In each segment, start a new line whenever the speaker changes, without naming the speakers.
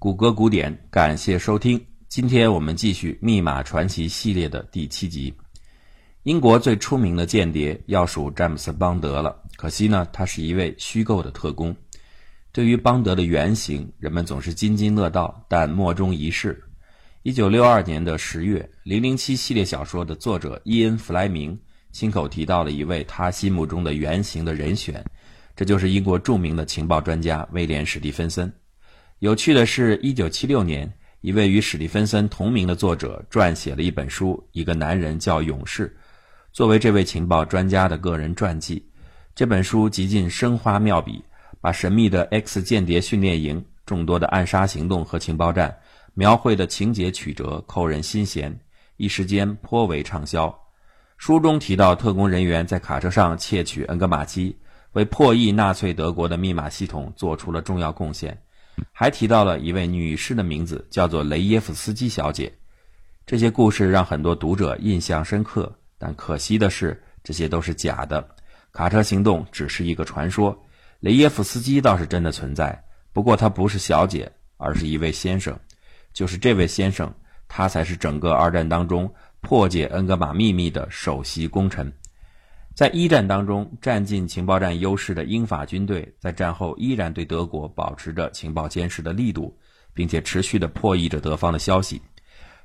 谷歌古典，感谢收听。今天我们继续《密码传奇》系列的第七集。英国最出名的间谍要数詹姆斯·邦德了，可惜呢，他是一位虚构的特工。对于邦德的原型，人们总是津津乐道，但莫衷一是。一九六二年的十月，《零零七》系列小说的作者伊恩·弗莱明亲口提到了一位他心目中的原型的人选，这就是英国著名的情报专家威廉·史蒂芬森。有趣的是，一九七六年，一位与史蒂芬森同名的作者撰写了一本书，《一个男人叫勇士》，作为这位情报专家的个人传记。这本书极尽生花妙笔，把神秘的 X 间谍训练营、众多的暗杀行动和情报站描绘的情节曲折，扣人心弦，一时间颇为畅销。书中提到，特工人员在卡车上窃取恩格玛机，为破译纳粹德国的密码系统做出了重要贡献。还提到了一位女士的名字，叫做雷耶夫斯基小姐。这些故事让很多读者印象深刻，但可惜的是，这些都是假的。卡车行动只是一个传说，雷耶夫斯基倒是真的存在。不过他不是小姐，而是一位先生。就是这位先生，他才是整个二战当中破解恩格玛秘密的首席功臣。在一战当中，占尽情报战优势的英法军队，在战后依然对德国保持着情报监视的力度，并且持续的破译着德方的消息。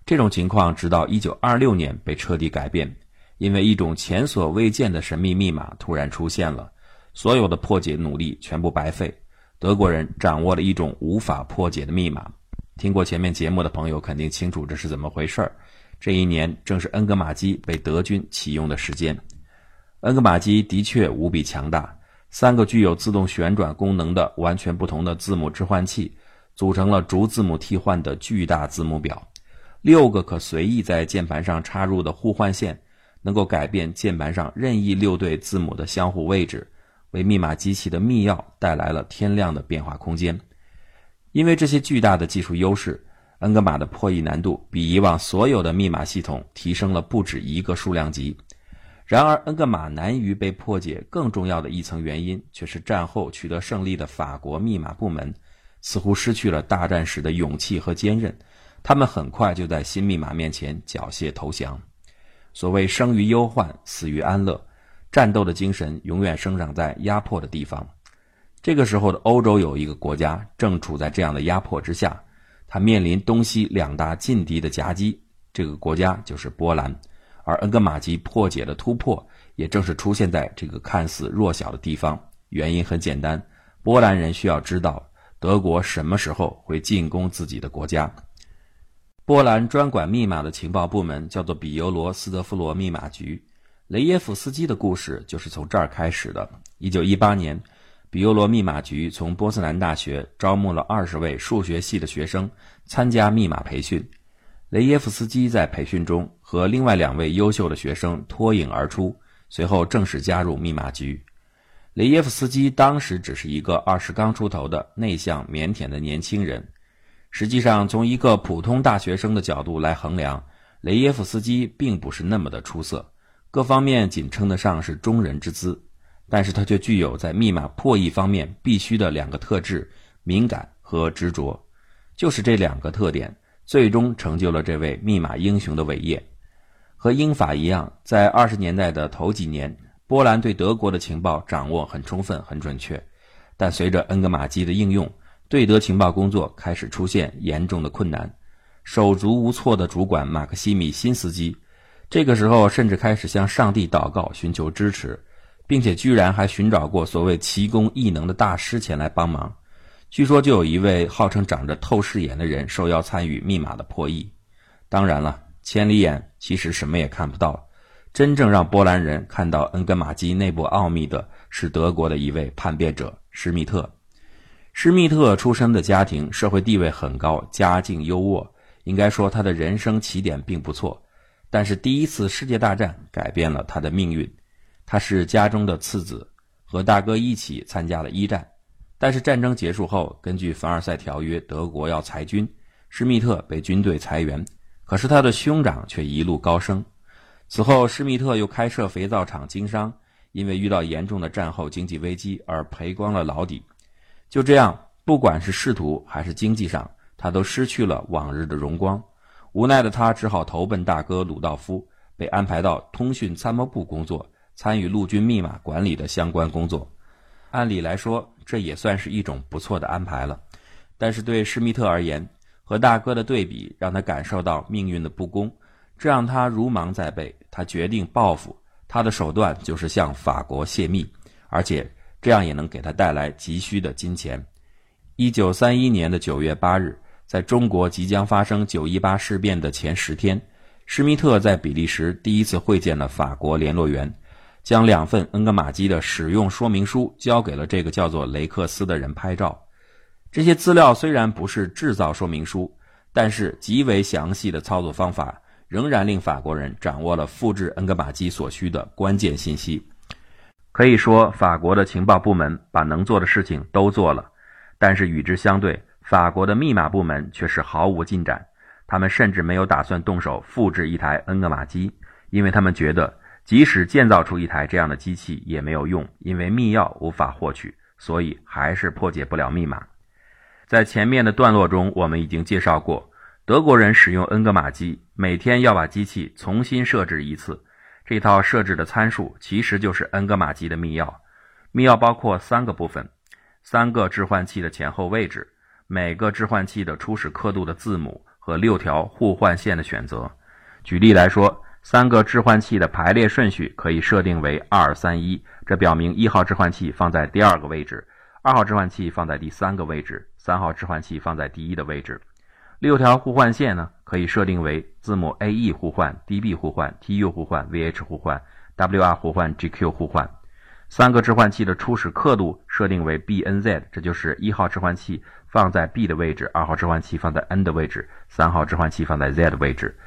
这种情况直到1926年被彻底改变，因为一种前所未见的神秘密码突然出现了，所有的破解努力全部白费。德国人掌握了一种无法破解的密码。听过前面节目的朋友肯定清楚这是怎么回事儿。这一年正是恩格玛机被德军启用的时间。恩格玛机的确无比强大，三个具有自动旋转功能的完全不同的字母置换器，组成了逐字母替换的巨大字母表；六个可随意在键盘上插入的互换线，能够改变键盘上任意六对字母的相互位置，为密码机器的密钥带来了天量的变化空间。因为这些巨大的技术优势，恩格玛的破译难度比以往所有的密码系统提升了不止一个数量级。然而，恩格玛难于被破解，更重要的一层原因，却是战后取得胜利的法国密码部门似乎失去了大战时的勇气和坚韧，他们很快就在新密码面前缴械投降。所谓生于忧患，死于安乐，战斗的精神永远生长在压迫的地方。这个时候的欧洲有一个国家正处在这样的压迫之下，它面临东西两大劲敌的夹击，这个国家就是波兰。而恩格玛机破解的突破，也正是出现在这个看似弱小的地方。原因很简单，波兰人需要知道德国什么时候会进攻自己的国家。波兰专管密码的情报部门叫做比尤罗斯德夫罗密码局。雷耶夫斯基的故事就是从这儿开始的。一九一八年，比尤罗密码局从波斯南大学招募了二十位数学系的学生参加密码培训。雷耶夫斯基在培训中和另外两位优秀的学生脱颖而出，随后正式加入密码局。雷耶夫斯基当时只是一个二十刚出头的内向腼腆的年轻人。实际上，从一个普通大学生的角度来衡量，雷耶夫斯基并不是那么的出色，各方面仅称得上是中人之资。但是他却具有在密码破译方面必须的两个特质：敏感和执着。就是这两个特点。最终成就了这位密码英雄的伟业。和英法一样，在二十年代的头几年，波兰对德国的情报掌握很充分、很准确。但随着恩格玛机的应用，对德情报工作开始出现严重的困难。手足无措的主管马克西米辛斯基，这个时候甚至开始向上帝祷告，寻求支持，并且居然还寻找过所谓奇功异能的大师前来帮忙。据说，就有一位号称长着透视眼的人受邀参与密码的破译。当然了，千里眼其实什么也看不到。真正让波兰人看到恩格玛机内部奥秘的是德国的一位叛变者施密特。施密特出生的家庭社会地位很高，家境优渥，应该说他的人生起点并不错。但是第一次世界大战改变了他的命运。他是家中的次子，和大哥一起参加了一战。但是战争结束后，根据凡尔赛条约，德国要裁军，施密特被军队裁员。可是他的兄长却一路高升。此后，施密特又开设肥皂厂经商，因为遇到严重的战后经济危机而赔光了老底。就这样，不管是仕途还是经济上，他都失去了往日的荣光。无奈的他只好投奔大哥鲁道夫，被安排到通讯参谋部工作，参与陆军密码管理的相关工作。按理来说，这也算是一种不错的安排了。但是对施密特而言，和大哥的对比让他感受到命运的不公，这让他如芒在背。他决定报复，他的手段就是向法国泄密，而且这样也能给他带来急需的金钱。一九三一年的九月八日。在中国即将发生九一八事变的前十天，施密特在比利时第一次会见了法国联络员，将两份恩格玛机的使用说明书交给了这个叫做雷克斯的人拍照。这些资料虽然不是制造说明书，但是极为详细的操作方法仍然令法国人掌握了复制恩格玛机所需的关键信息。可以说，法国的情报部门把能做的事情都做了，但是与之相对。法国的密码部门却是毫无进展，他们甚至没有打算动手复制一台恩格玛机，因为他们觉得即使建造出一台这样的机器也没有用，因为密钥无法获取，所以还是破解不了密码。在前面的段落中，我们已经介绍过，德国人使用恩格玛机，每天要把机器重新设置一次，这套设置的参数其实就是恩格玛机的密钥。密钥包括三个部分：三个置换器的前后位置。每个置换器的初始刻度的字母和六条互换线的选择。举例来说，三个置换器的排列顺序可以设定为二三一，这表明一号置换器放在第二个位置，二号置换器放在第三个位置，三号置换器放在第一的位置。六条互换线呢，可以设定为字母 A E 互换、D B 互换、T U 互换、V H 互换、W R 互换、G Q 互换。三个置换器的初始刻度设定为 B N Z，这就是一号置换器。放在 B 的位置，二号置换器放在 N 的位置，三号置换器放在 Z 的位置，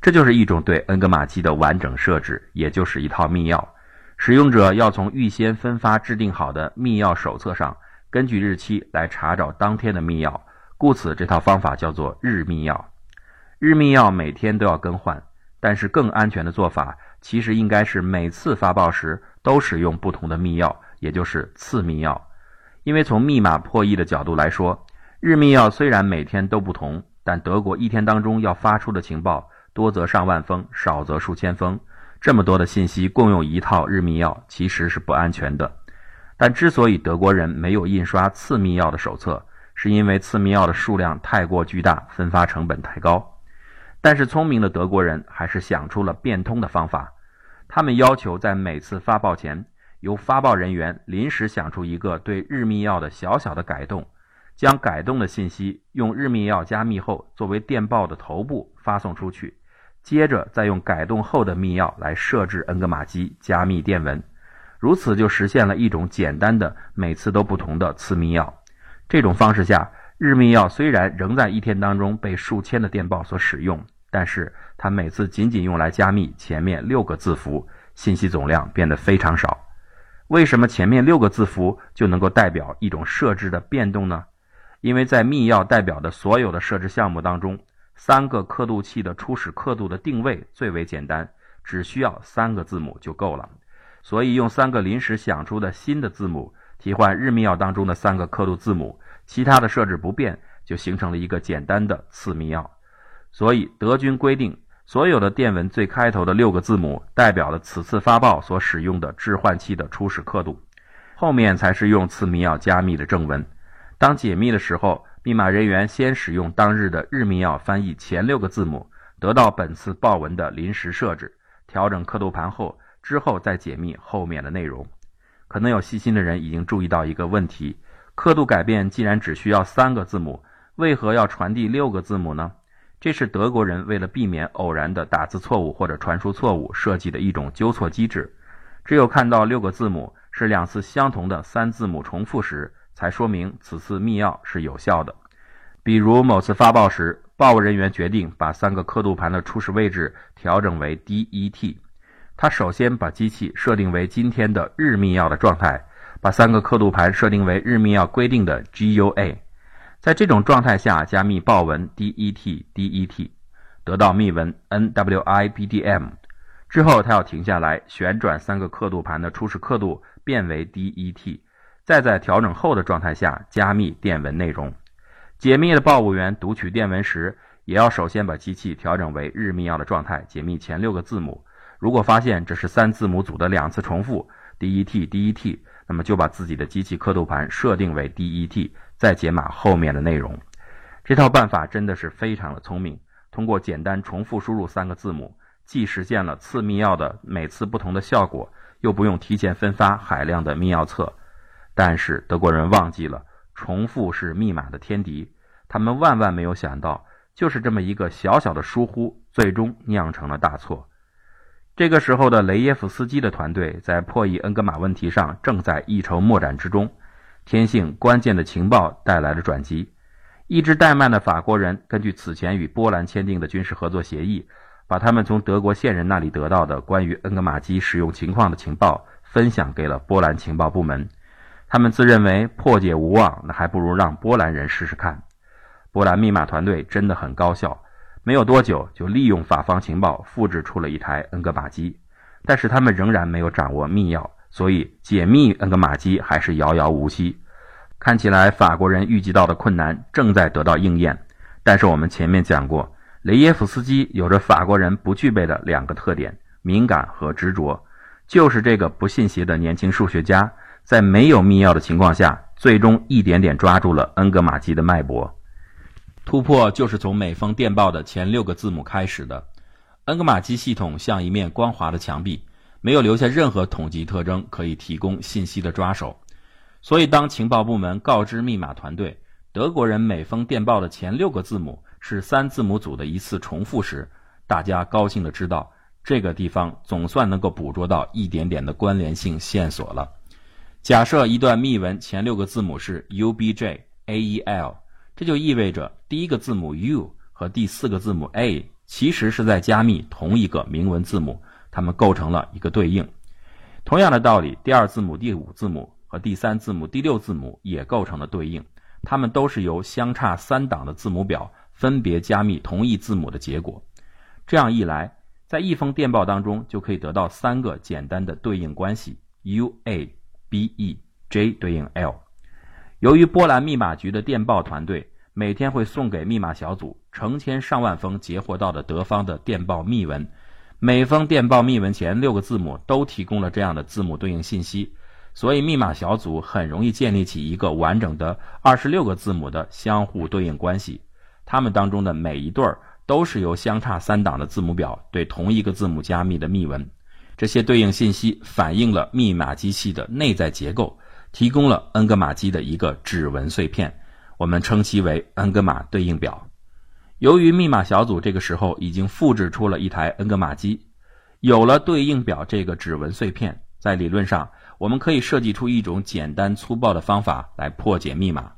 这就是一种对恩格玛机的完整设置，也就是一套密钥。使用者要从预先分发制定好的密钥手册上，根据日期来查找当天的密钥，故此这套方法叫做日密钥。日密钥每天都要更换，但是更安全的做法其实应该是每次发报时都使用不同的密钥，也就是次密钥。因为从密码破译的角度来说，日密钥虽然每天都不同，但德国一天当中要发出的情报多则上万封，少则数千封，这么多的信息共用一套日密钥其实是不安全的。但之所以德国人没有印刷次密钥的手册，是因为次密钥的数量太过巨大，分发成本太高。但是聪明的德国人还是想出了变通的方法，他们要求在每次发报前。由发报人员临时想出一个对日密钥的小小的改动，将改动的信息用日密钥加密后作为电报的头部发送出去，接着再用改动后的密钥来设置恩格玛机加密电文，如此就实现了一种简单的每次都不同的次密钥。这种方式下，日密钥虽然仍在一天当中被数千的电报所使用，但是它每次仅仅用来加密前面六个字符，信息总量变得非常少。为什么前面六个字符就能够代表一种设置的变动呢？因为在密钥代表的所有的设置项目当中，三个刻度器的初始刻度的定位最为简单，只需要三个字母就够了。所以用三个临时想出的新的字母替换日密钥当中的三个刻度字母，其他的设置不变，就形成了一个简单的次密钥。所以德军规定。所有的电文最开头的六个字母代表了此次发报所使用的置换器的初始刻度，后面才是用次密钥加密的正文。当解密的时候，密码人员先使用当日的日密钥翻译前六个字母，得到本次报文的临时设置，调整刻度盘后，之后再解密后面的内容。可能有细心的人已经注意到一个问题：刻度改变既然只需要三个字母，为何要传递六个字母呢？这是德国人为了避免偶然的打字错误或者传输错误设计的一种纠错机制。只有看到六个字母是两次相同的三字母重复时，才说明此次密钥是有效的。比如某次发报时，报务人员决定把三个刻度盘的初始位置调整为 DET，他首先把机器设定为今天的日密钥的状态，把三个刻度盘设定为日密钥规定的 GUA。在这种状态下加密报文 det det，得到密文 nwibdm 之后，他要停下来旋转三个刻度盘的初始刻度变为 det，再在调整后的状态下加密电文内容。解密的报务员读取电文时，也要首先把机器调整为日密钥的状态，解密前六个字母。如果发现这是三字母组的两次重复，D E T D E T，那么就把自己的机器刻度盘设定为 D E T，再解码后面的内容。这套办法真的是非常的聪明。通过简单重复输入三个字母，既实现了次密钥的每次不同的效果，又不用提前分发海量的密钥册。但是德国人忘记了，重复是密码的天敌。他们万万没有想到，就是这么一个小小的疏忽，最终酿成了大错。这个时候的雷耶夫斯基的团队在破译恩格玛问题上正在一筹莫展之中。天性关键的情报带来了转机。一直怠慢的法国人根据此前与波兰签订的军事合作协议，把他们从德国线人那里得到的关于恩格玛机使用情况的情报分享给了波兰情报部门。他们自认为破解无望，那还不如让波兰人试试看。波兰密码团队真的很高效。没有多久，就利用法方情报复制出了一台恩格玛机，但是他们仍然没有掌握密钥，所以解密恩格玛机还是遥遥无期。看起来法国人预计到的困难正在得到应验，但是我们前面讲过，雷耶夫斯基有着法国人不具备的两个特点：敏感和执着。就是这个不信邪的年轻数学家，在没有密钥的情况下，最终一点点抓住了恩格玛机的脉搏。突破就是从每封电报的前六个字母开始的。恩格玛机系统像一面光滑的墙壁，没有留下任何统计特征可以提供信息的抓手。所以，当情报部门告知密码团队德国人每封电报的前六个字母是三字母组的一次重复时，大家高兴地知道这个地方总算能够捕捉到一点点的关联性线索了。假设一段密文前六个字母是 U B J A E L。这就意味着第一个字母 U 和第四个字母 A 其实是在加密同一个明文字母，它们构成了一个对应。同样的道理，第二字母、第五字母和第三字母、第六字母也构成了对应，它们都是由相差三档的字母表分别加密同一字母的结果。这样一来，在一封电报当中就可以得到三个简单的对应关系：U A B E J 对应 L。由于波兰密码局的电报团队每天会送给密码小组成千上万封截获到的德方的电报密文，每封电报密文前六个字母都提供了这样的字母对应信息，所以密码小组很容易建立起一个完整的二十六个字母的相互对应关系。它们当中的每一对儿都是由相差三档的字母表对同一个字母加密的密文，这些对应信息反映了密码机器的内在结构。提供了恩格玛机的一个指纹碎片，我们称其为恩格玛对应表。由于密码小组这个时候已经复制出了一台恩格玛机，有了对应表这个指纹碎片，在理论上我们可以设计出一种简单粗暴的方法来破解密码，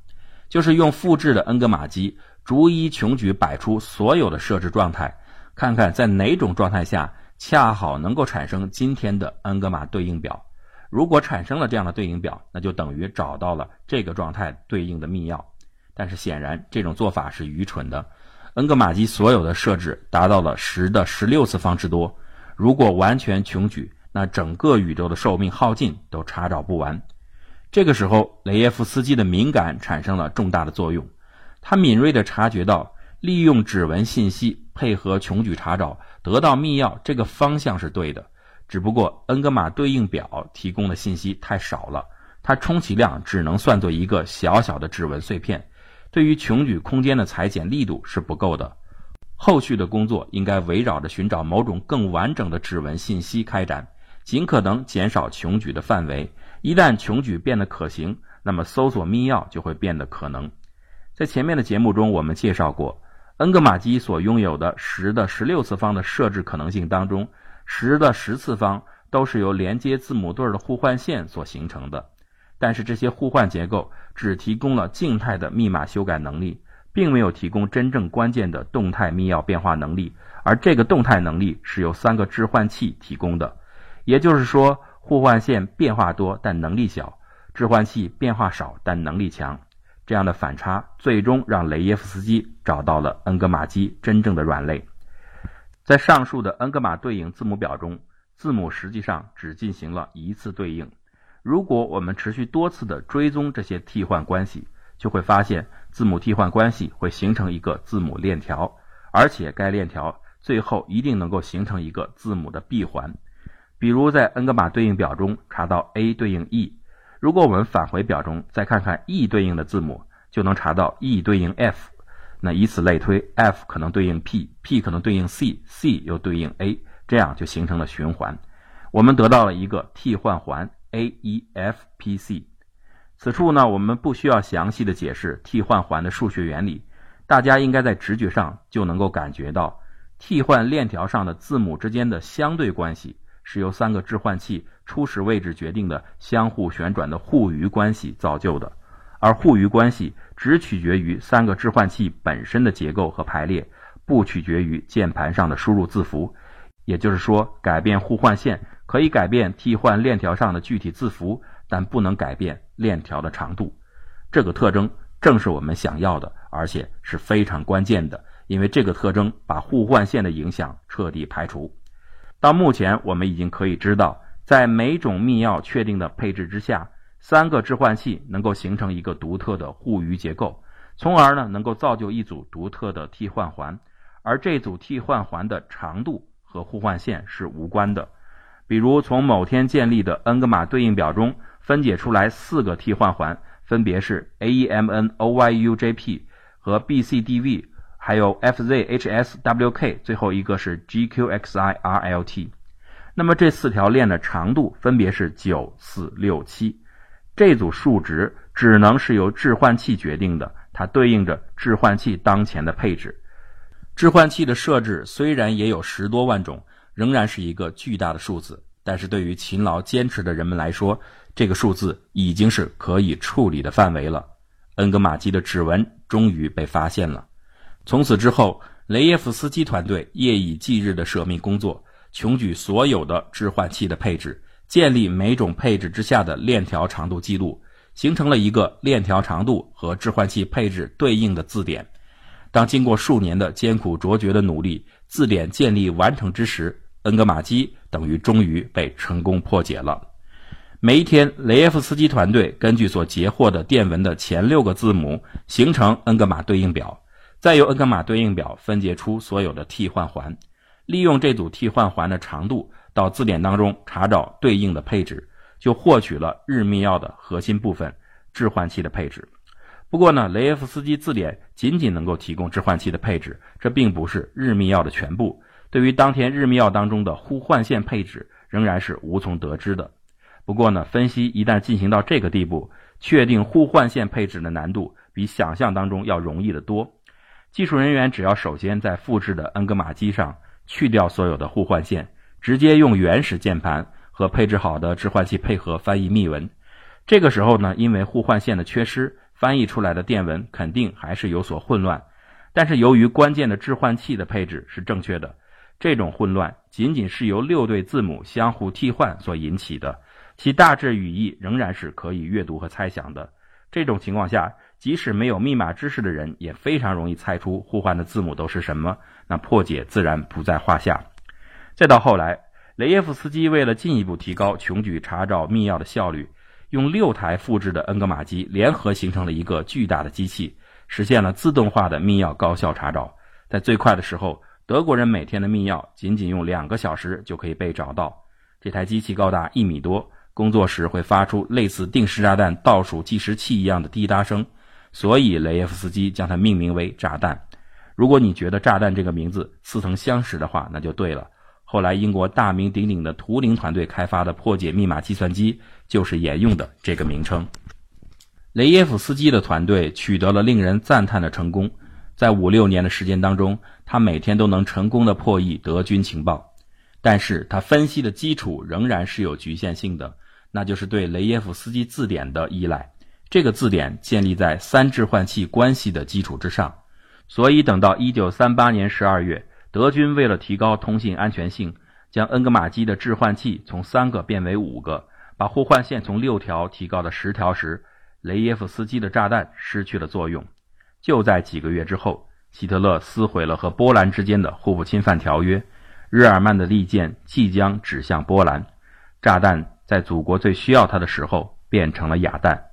就是用复制的恩格玛机逐一穷举摆出所有的设置状态，看看在哪种状态下恰好能够产生今天的恩格玛对应表。如果产生了这样的对应表，那就等于找到了这个状态对应的密钥。但是显然这种做法是愚蠢的。恩格玛机所有的设置达到了十的十六次方之多，如果完全穷举，那整个宇宙的寿命耗尽都查找不完。这个时候，雷耶夫斯基的敏感产生了重大的作用。他敏锐地察觉到，利用指纹信息配合穷举查找得到密钥这个方向是对的。只不过恩格玛对应表提供的信息太少了，它充其量只能算作一个小小的指纹碎片，对于穷举空间的裁剪力度是不够的。后续的工作应该围绕着寻找某种更完整的指纹信息开展，尽可能减少穷举的范围。一旦穷举变得可行，那么搜索密钥就会变得可能。在前面的节目中，我们介绍过，恩格玛机所拥有的十的十六次方的设置可能性当中。十的十次方都是由连接字母对的互换线所形成的，但是这些互换结构只提供了静态的密码修改能力，并没有提供真正关键的动态密钥变化能力，而这个动态能力是由三个置换器提供的。也就是说，互换线变化多但能力小，置换器变化少但能力强。这样的反差最终让雷耶夫斯基找到了恩格玛机真正的软肋。在上述的恩格玛对应字母表中，字母实际上只进行了一次对应。如果我们持续多次的追踪这些替换关系，就会发现字母替换关系会形成一个字母链条，而且该链条最后一定能够形成一个字母的闭环。比如在恩格玛对应表中查到 A 对应 E，如果我们返回表中再看看 E 对应的字母，就能查到 E 对应 F。那以此类推，F 可能对应 P，P 可能对应 C，C 又对应 A，这样就形成了循环。我们得到了一个替换环 AEFPC。此处呢，我们不需要详细的解释替换环的数学原理，大家应该在直觉上就能够感觉到，替换链条上的字母之间的相对关系是由三个置换器初始位置决定的相互旋转的互余关系造就的。而互余关系只取决于三个置换器本身的结构和排列，不取决于键盘上的输入字符。也就是说，改变互换线可以改变替换链条上的具体字符，但不能改变链条的长度。这个特征正是我们想要的，而且是非常关键的，因为这个特征把互换线的影响彻底排除。到目前，我们已经可以知道，在每种密钥确定的配置之下。三个置换器能够形成一个独特的互余结构，从而呢能够造就一组独特的替换环，而这组替换环的长度和互换线是无关的。比如从某天建立的恩格玛对应表中分解出来四个替换环，分别是 A E M N O Y U J P 和 B C D V，还有 F Z H S W K，最后一个是 G Q X I R L T。那么这四条链的长度分别是九、四、六、七。这组数值只能是由置换器决定的，它对应着置换器当前的配置。置换器的设置虽然也有十多万种，仍然是一个巨大的数字。但是对于勤劳坚持的人们来说，这个数字已经是可以处理的范围了。恩格玛机的指纹终于被发现了。从此之后，雷耶夫斯基团队夜以继日的舍命工作，穷举所有的置换器的配置。建立每种配置之下的链条长度记录，形成了一个链条长度和置换器配置对应的字典。当经过数年的艰苦卓绝的努力，字典建立完成之时，恩格玛机等于终于被成功破解了。每一天，雷耶夫斯基团队根据所截获的电文的前六个字母，形成恩格玛对应表，再由恩格玛对应表分解出所有的替换环，利用这组替换环的长度。到字典当中查找对应的配置，就获取了日密钥的核心部分置换器的配置。不过呢，雷耶夫斯基字典仅仅能够提供置换器的配置，这并不是日密钥的全部。对于当天日密钥当中的互换线配置，仍然是无从得知的。不过呢，分析一旦进行到这个地步，确定互换线配置的难度比想象当中要容易得多。技术人员只要首先在复制的恩格玛机上去掉所有的互换线。直接用原始键盘和配置好的置换器配合翻译密文，这个时候呢，因为互换线的缺失，翻译出来的电文肯定还是有所混乱。但是由于关键的置换器的配置是正确的，这种混乱仅仅是由六对字母相互替换所引起的，其大致语义仍然是可以阅读和猜想的。这种情况下，即使没有密码知识的人也非常容易猜出互换的字母都是什么，那破解自然不在话下。再到后来，雷耶夫斯基为了进一步提高穷举查找密钥的效率，用六台复制的恩格玛机联合形成了一个巨大的机器，实现了自动化的密钥高效查找。在最快的时候，德国人每天的密钥仅仅用两个小时就可以被找到。这台机器高达一米多，工作时会发出类似定时炸弹倒数计时器一样的滴答声，所以雷耶夫斯基将它命名为“炸弹”。如果你觉得“炸弹”这个名字似曾相识的话，那就对了。后来，英国大名鼎鼎的图灵团队开发的破解密码计算机就是沿用的这个名称。雷耶夫斯基的团队取得了令人赞叹的成功，在五六年的时间当中，他每天都能成功的破译德军情报。但是他分析的基础仍然是有局限性的，那就是对雷耶夫斯基字典的依赖。这个字典建立在三置换器关系的基础之上，所以等到一九三八年十二月。德军为了提高通信安全性，将恩格玛机的置换器从三个变为五个，把互换线从六条提高到十条时，雷耶夫斯基的炸弹失去了作用。就在几个月之后，希特勒撕毁了和波兰之间的互不侵犯条约，日耳曼的利剑即将指向波兰，炸弹在祖国最需要它的时候变成了哑弹。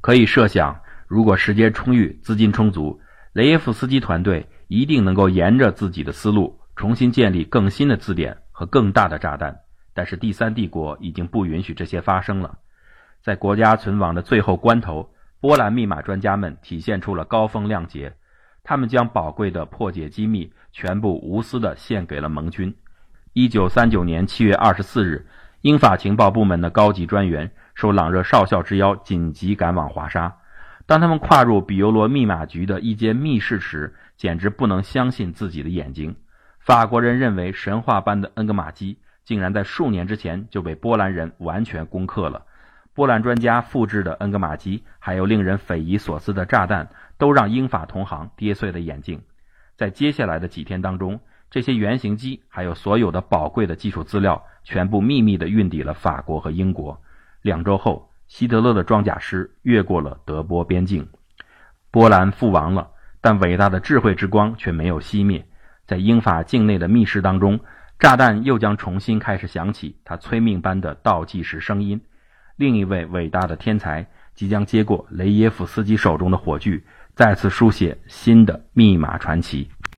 可以设想，如果时间充裕、资金充足，雷耶夫斯基团队一定能够沿着自己的思路，重新建立更新的字典和更大的炸弹。但是第三帝国已经不允许这些发生了。在国家存亡的最后关头，波兰密码专家们体现出了高风亮节，他们将宝贵的破解机密全部无私地献给了盟军。一九三九年七月二十四日，英法情报部门的高级专员受朗热少校之邀，紧急赶往华沙。当他们跨入比尤罗密码局的一间密室时，简直不能相信自己的眼睛。法国人认为神话般的恩格玛机竟然在数年之前就被波兰人完全攻克了。波兰专家复制的恩格玛机，还有令人匪夷所思的炸弹，都让英法同行跌碎了眼镜。在接下来的几天当中，这些原型机还有所有的宝贵的技术资料，全部秘密地运抵了法国和英国。两周后。希特勒的装甲师越过了德波边境，波兰覆亡了，但伟大的智慧之光却没有熄灭。在英法境内的密室当中，炸弹又将重新开始响起，它催命般的倒计时声音。另一位伟大的天才即将接过雷耶夫斯基手中的火炬，再次书写新的密码传奇。